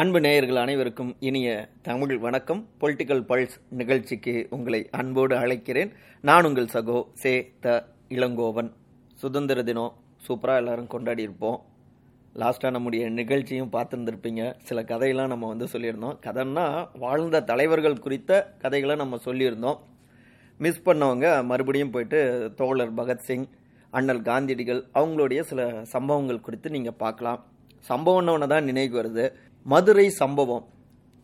அன்பு நேயர்கள் அனைவருக்கும் இனிய தமிழ் வணக்கம். பொலிட்டிக்கல் பல்ஸ் நிகழ்ச்சிக்கு உங்களை அன்போடு அழைக்கிறேன். நான் உங்கள் சகோ சே த இளங்கோவன். சுதந்திர தினம். சூப்பராக எல்லாரும் கொண்டாடி இருப்போம். லாஸ்ட்டாக நம்முடைய நிகழ்ச்சியும் பார்த்துருந்துருப்பீங்க. சில கதையெல்லாம் நம்ம வந்து சொல்லியிருந்தோம். கதைன்னா வாழ்ந்த தலைவர்கள் குறித்த கதைகளை நம்ம சொல்லியிருந்தோம். மிஸ் பண்ணவங்க மறுபடியும் போயிட்டு தோழர் பகத்சிங் அண்ணல் காந்தியடிகள் அவங்களுடைய சில சம்பவங்கள் குறித்து நீங்கள் பார்க்கலாம். சம்பவம்னு தான் நினைவுக்கு வருது. மதுரை சம்பவம்.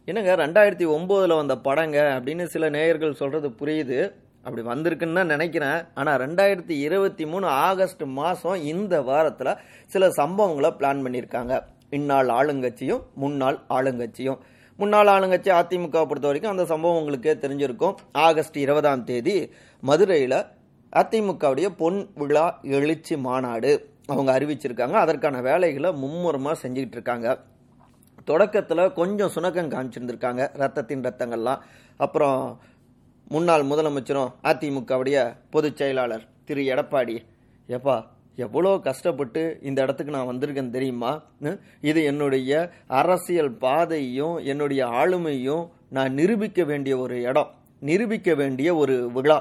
என்னங்க ரெண்டாயிரத்தி ஒம்போதில் வந்த படங்க அப்படின்னு சில நேயர்கள் சொல்கிறது புரியுது. அப்படி வந்திருக்குன்னு தான் நினைக்கிறேன். ஆனால் ரெண்டாயிரத்தி இருபத்தி மூணு ஆகஸ்ட் மாதம் இந்த வாரத்தில் சில சம்பவங்களை பிளான் பண்ணியிருக்காங்க. இந்நாள் ஆளுங்கட்சியும் முன்னாள் ஆளுங்கட்சியும். முன்னாள் ஆளுங்கட்சி அதிமுக பொறுத்த வரைக்கும் அந்த சம்பவம் உங்களுக்கே தெரிஞ்சிருக்கும். ஆகஸ்ட் இருபதாம் தேதி மதுரையில் அதிமுகவுடைய பொன் விழா எழுச்சி மாநாடு. அவங்க அறிவிச்சிருக்காங்க. அதற்கான வேலைகளை மும்முரமாக செஞ்சுக்கிட்டு இருக்காங்க. தொடக்கத்தில் கொஞ்சம் சுணக்கம் காமிச்சிருந்திருக்காங்க. ரத்தத்தின் ரத்தங்கள்லாம். அப்புறம் முன்னாள் முதலமைச்சரும் அதிமுகவுடைய பொதுச் செயலாளர் திரு எடப்பாடி எப்பா எவ்வளோ கஷ்டப்பட்டு இந்த இடத்துக்கு நான் வந்திருக்கேன் தெரியுமா? இது என்னுடைய அரசியல் பாதையும் என்னுடைய ஆளுமையும் நான் நிரூபிக்க வேண்டிய ஒரு இடம் நிரூபிக்க வேண்டிய ஒரு விழா.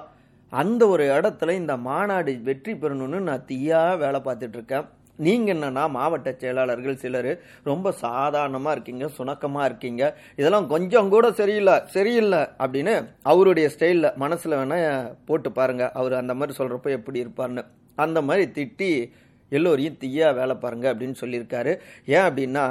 அந்த ஒரு இடத்துல இந்த மாநாடு வெற்றி பெறணும்னு நான் தீயாக வேலை பார்த்துட்ருக்கேன் நீங்கள் என்னன்னா மாவட்ட செயலாளர்கள் சிலர் ரொம்ப சாதாரணமாக இருக்கீங்க சுணக்கமாக இருக்கீங்க. இதெல்லாம் கொஞ்சம் கூட சரியில்லை சரியில்லை அப்படின்னு அவருடைய ஸ்டைலில் மனசில் வேணால் போட்டு பாருங்கள் அவர் அந்த மாதிரி சொல்கிறப்ப எப்படி இருப்பார்னு அந்த மாதிரி திட்டி எல்லோரையும் தீயா வேலை பாருங்க அப்படின்னு சொல்லியிருக்காரு. ஏன் அப்படின்னா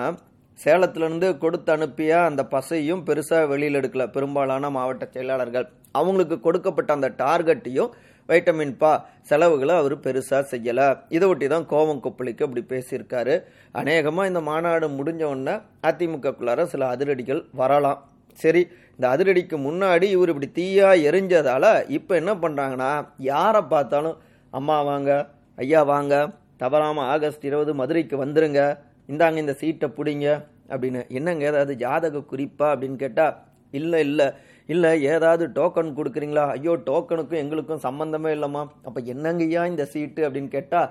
சேலத்துலேருந்து கொடுத்து அனுப்பிய அந்த பசையும் பெருசாக வெளியில் எடுக்கல. பெரும்பாலான மாவட்ட செயலாளர்கள். அவங்களுக்கு கொடுக்கப்பட்ட அந்த டார்கெட்டையும் வைட்டமின் பா செலவுகளை அவர் பெருசாக செய்யலை. இதை ஒட்டி தான் கோவம் கொப்பளிக்கு அப்படி பேசியிருக்காரு. அநேகமாக இந்த மாநாடு முடிஞ்ச உடனே அதிமுகக்குள்ளார சில அதிரடிகள் வரலாம். சரி இந்த அதிரடிக்கு முன்னாடி இவர் இப்படி தீயா எரிஞ்சதால இப்போ என்ன பண்ணுறாங்கன்னா யாரை பார்த்தாலும் அம்மா வாங்க ஐயா வாங்க தவறாமல் ஆகஸ்ட் இருபது மதுரைக்கு வந்துருங்க இந்தாங்க இந்த சீட்டை பிடிங்க அப்படின்னு. என்னங்க ஏதாவது ஜாதக குறிப்பா அப்படின்னு கேட்டால் இல்லை இல்லை இல்லை ஏதாவது டோக்கன் கொடுக்குறீங்களா? ஐயோ டோக்கனுக்கும் எங்களுக்கும் சம்மந்தமே இல்லைம்மா. அப்போ என்னங்கய்யா இந்த சீட்டு அப்படின்னு கேட்டால்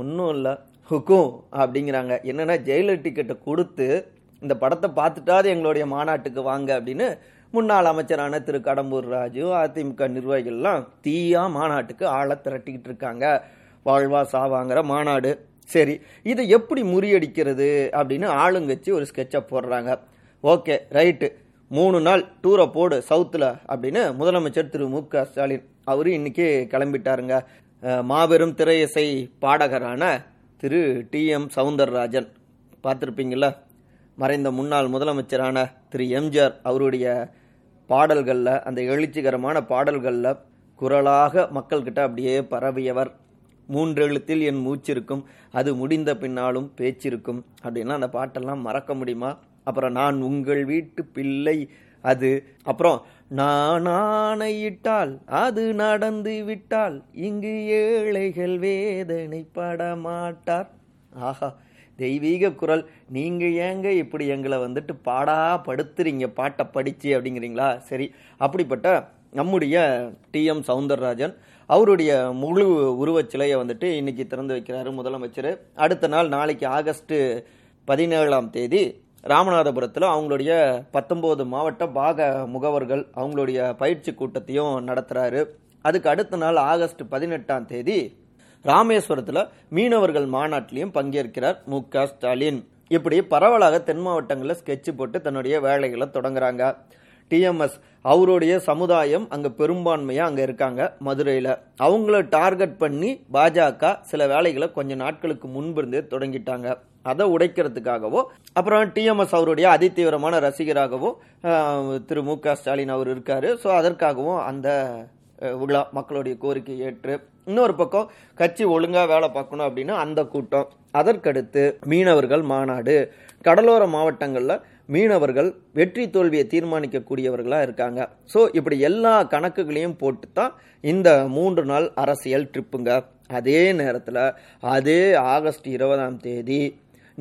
ஒன்றும் இல்லை. ஹுக்கும் அப்படிங்கிறாங்க. என்னென்னா ஜெயிலர் டிக்கெட்டை கொடுத்து இந்த படத்தை பார்த்துட்டாது எங்களுடைய மாநாட்டுக்கு வாங்க அப்படின்னு முன்னாள் அமைச்சரான திரு. கடம்பூர் ராஜு அதிமுக நிர்வாகிகள்லாம் தீயா மாநாட்டுக்கு ஆளை திரட்டிக்கிட்டு இருக்காங்க. வாழ்வா சாவாங்கிற மாநாடு. சரி இதை எப்படி முறியடிக்கிறது அப்படின்னு ஆளுங்கட்சி ஒரு ஸ்கெட்சை போடுறாங்க. Okay right. மூணு நாள் டூரை போடு சவுத்தில் அப்படின்னு முதலமைச்சர் திரு. மு. க. ஸ்டாலின் அவரு இன்னைக்கு கிளம்பிட்டாருங்க. மாபெரும் திரையிசை பாடகரான திரு. டி. எம். சவுந்தரராஜன். பார்த்துருப்பீங்களா மறைந்த முன்னாள் முதலமைச்சரான திரு. எம்ஜிஆர் அவருடைய பாடல்களில் அந்த எழுச்சிகரமான பாடல்களில் குரலாக மக்கள்கிட்ட அப்படியே பரவியவர். மூன்றெழுத்தில் என் மூச்சிருக்கும் அது முடிந்த பின்னாலும் பேச்சிருக்கும் அப்படின்னா அந்த பாட்டெல்லாம் மறக்க முடியுமா? அப்புறம் நான் உங்கள் வீட்டு பிள்ளை அது. அப்புறம் நான் ஆணையிட்டால் அது நடந்து விட்டால் இங்கு ஏழைகள் வேதனைப்பட மாட்டார். ஆஹா தெய்வீக குரல். நீங்க ஏங்க இப்படி எங்களை வந்துட்டு பாடா படுத்துறீங்க பாட்டை படிச்சு அப்படிங்கிறீங்களா? சரி அப்படிப்பட்ட நம்முடைய டி. எம். சவுந்தரராஜன் அவருடைய முழு உருவச் சிலையை வந்துட்டு இன்னைக்கு திறந்து வைக்கிறாரு முதலமைச்சர். அடுத்த நாள் நாளைக்கு ஆகஸ்ட் பதினேழாம் தேதி ராமநாதபுரத்தில் அவங்களுடைய பத்தொம்போது மாவட்ட பாக முகவர்கள் அவங்களுடைய பயிற்சி கூட்டத்தையும் நடத்துகிறாரு அதுக்கு அடுத்த நாள் ஆகஸ்ட் பதினெட்டாம் தேதி ராமேஸ்வரத்தில் மீனவர்கள் மாநாட்டிலையும் பங்கேற்கிறார் மு க ஸ்டாலின். இப்படி பரவலாக தென் மாவட்டங்களில் ஸ்கெட்ச் போட்டு தன்னுடைய வேலைகளை தொடங்குறாங்க. டிஎம்எஸ் அவருடைய சமுதாயம் அங்கே பெரும்பான்மையாக அங்கே இருக்காங்க மதுரையில். அவங்கள டார்கெட் பண்ணி பாஜக சில வேலைகளை கொஞ்சம் நாட்களுக்கு முன்பிருந்தே தொடங்கிட்டாங்க. அதை உடைக்கிறதுக்காகவோ அப்புறம் டிஎம்எஸ் அவருடைய அதிதீவிரமான ரசிகராகவோ திரு மு க ஸ்டாலின் அவர் இருக்காரு. ஸோ அதற்காகவும் அந்த விழா மக்களுடைய கோரிக்கை ஏற்று இன்னொரு பக்கம் கட்சி ஒழுங்கா வேலை பார்க்கணும் அப்படின்னா அந்த கூட்டம். அதற்கடுத்து மீனவர்கள் மாநாடு. கடலோர மாவட்டங்களில் மீனவர்கள் வெற்றி தோல்வியை தீர்மானிக்கக்கூடியவர்களாக இருக்காங்க. ஸோ இப்படி எல்லா கணக்குகளையும் போட்டு தான் இந்த மூன்று நாள் அரசியல் ட்ரிப்புங்க. அதே நேரத்தில் அதே ஆகஸ்ட் இருபதாம் தேதி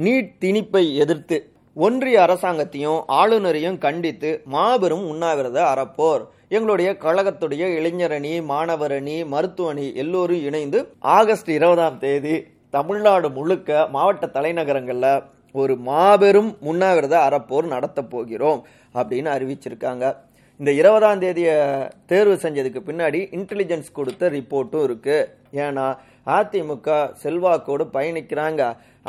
நீட் திணிப்பை எதிர்த்து ஒன்றிய அரசாங்கத்தையும் ஆளுநரையும் கண்டித்து மாபெரும் உண்ணாவிரத அறப்போர். எங்களுடைய கழகத்துடைய இளைஞரணி மாணவர் அணி மருத்துவ அணி எல்லோரும் இணைந்து ஆகஸ்ட் இருபதாம் தேதி தமிழ்நாடு முழுக்க மாவட்ட தலைநகரங்களில் ஒரு மாபெரும் உண்ணாவிரத அறப்போர் நடத்த போகிறோம் அப்படின்னு அறிவிச்சிருக்காங்க. இந்த இருபதாம் தேதியை தேர்வு செஞ்சதுக்கு பின்னாடி இன்டெலிஜென்ஸ் கொடுத்த ரிப்போர்ட்டும் இருக்கு. ஏன்னா அதிமுக செல்வாக்கோடு பயணிக்கிறாங்க.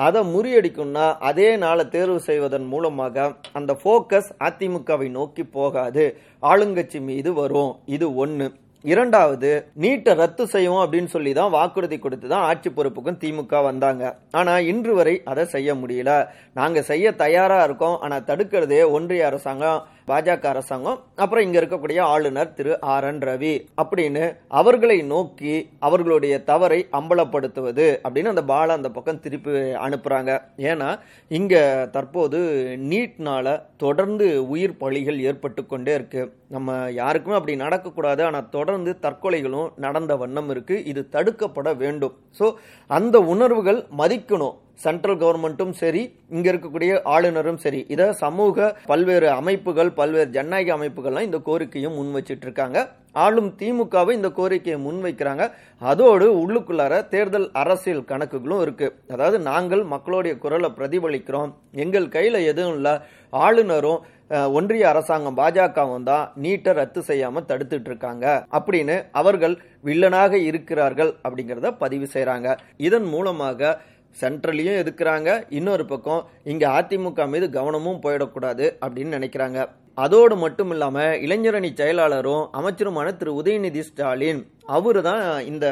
அதை முறியடிக்கும்னா அதே நாளை தேர்வு செய்வதன் மூலமாக அந்த ஃபோக்கஸ் அதிமுகவை நோக்கி போகாது. ஆளுங்கட்சி மீது வரும். இது ஒன்று இரண்டாவது நீட்டை ரத்து செய்வோம் அப்படின்னு சொல்லி தான் வாக்குறுதி கொடுத்து தான் ஆட்சி பொறுப்புக்கும் திமுக வந்தாங்க. ஆனா இன்று வரை அதை செய்ய முடியல. நாங்க செய்ய தயாரா இருக்கோம். ஆனா தடுக்கிறதே ஒன்றிய அரசாங்கம். பாஜக அரசாங்கம் அப்புறம் இங்க இருக்கக்கூடிய ஆளுநர் திரு ஆர் என் ரவி அப்படின்னு அவர்களை நோக்கி அவர்களுடைய தவறை அம்பலப்படுத்துவது அப்படின்னு அந்த பால அந்த பக்கம் திருப்பி அனுப்புறாங்க. ஏன்னா இங்க தற்போது நீட்னால தொடர்ந்து உயிர் பலிகள் ஏற்பட்டு கொண்டே இருக்கு. நம்ம யாருக்குமே அப்படி நடக்கக்கூடாது ஆனால் தொடர்ந்து தற்கொலைகளும் நடந்த வண்ணம் இருக்கு. இது தடுக்கப்பட வேண்டும். ஸோ அந்த உணர்வுகள் மதிக்கணும். சென்ட்ரல் கவர்மெண்ட்டும் சரி இங்க இருக்கக்கூடிய ஆளுநரும் சரி. இத சமூக பல்வேறு அமைப்புகள் பல்வேறு ஜனநாயக அமைப்புகள்லாம் இந்த கோரிக்கையும் முன் வச்சிட்டு இருக்காங்க ஆளும் திமுகவை இந்த கோரிக்கையை முன்வைக்கிறாங்க அதோடு உள்ளுக்குள்ளார தேர்தல் அரசியல் கணக்குகளும் இருக்கு. அதாவது நாங்கள் மக்களுடைய குரலை பிரதிபலிக்கிறோம். எங்கள் கையில எதுவும் இல்ல. ஆளுநரும் ஒன்றிய அரசாங்கம் பாஜகவும் தான் நீட்டை ரத்து செய்யாம தடுத்துட்டு இருக்காங்க அப்படின்னு அவர்கள் வில்லனாக இருக்கிறார்கள் அப்படிங்கிறத பதிவு செய்யறாங்க இதன் மூலமாக சென்ட்ரலையும் எதுக்குறாங்க? இன்னொரு பக்கம் இங்கே அதிமுக மீது கவனமும் போயிடக்கூடாது அப்படின்னு நினைக்கிறாங்க. அதோடு மட்டும் இல்லாமல் இளைஞரணி செயலாளரும் அமைச்சருமான திரு. உதயநிதி ஸ்டாலின் அவரு தான் இந்த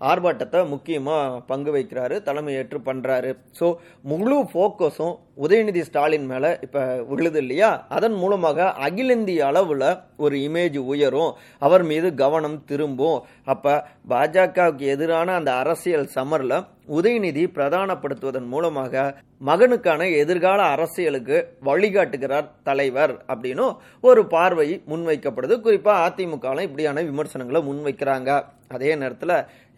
ஆர்ப்பாட்டத்தை முக்கியமாக பங்கு வைக்கிறாரு தலைமையேற்று பண்ணுறாரு ஸோ முழு ஃபோக்கஸும் உதயநிதி ஸ்டாலின் மேலே இப்போ விழுது இல்லையா? அதன் மூலமாக அகில இந்திய அளவில் ஒரு இமேஜ் உயரும். அவர் மீது கவனம் திரும்பும். அப்போ பாஜகவுக்கு எதிரான அந்த அரசியல் சமரில் உதயநிதி பிரதானப்படுத்துவதன் மூலமாக மகனுக்கான எதிர்கால அரசியலுக்கு வழிகாட்டுகிறார் தலைவர் அப்படின்னும் ஒரு பார்வை முன்வைக்கப்படுது. குறிப்பாக அதிமுக இப்படியான விமர்சனங்களை முன்வைக்கிறாங்க. அதே நேரத்தில்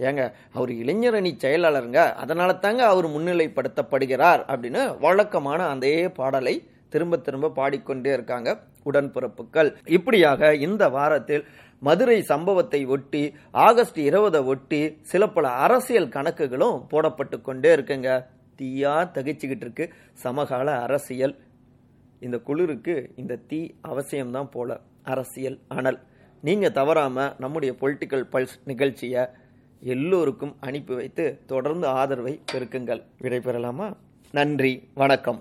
ஏங்க அவர் இளைஞரணி செயலாளருங்க அதனால தாங்க அவர் முன்னிலைப்படுத்தப்படுகிறார் அப்படின்னு வழக்கமான அதே பாடலை திரும்ப திரும்ப பாடிக்கொண்டே இருக்காங்க உடன்பிறப்புகள். இப்படியாக இந்த வாரத்தில் மதுரை சம்பவத்தை ஒட்டி ஆகஸ்ட் இருபதை ஒட்டி சில பல அரசியல் கணக்குகளும் போடப்பட்டு கொண்டே இருக்குங்க. தீயா தகிச்சுக்கிட்டு இருக்கு சமகால அரசியல். இந்த குளிருக்கு இந்த தீ அவசியம்தான் போல அரசியல் அனல். நீங்கள் தவறாமல் நம்முடைய பொலிட்டிக்கல் பல்ஸ் நிகழ்ச்சியை எல்லோருக்கும் அனுப்பி வைத்து தொடர்ந்து ஆதரவை பெருக்குங்கள். விடைபெறலாமா? நன்றி. வணக்கம்.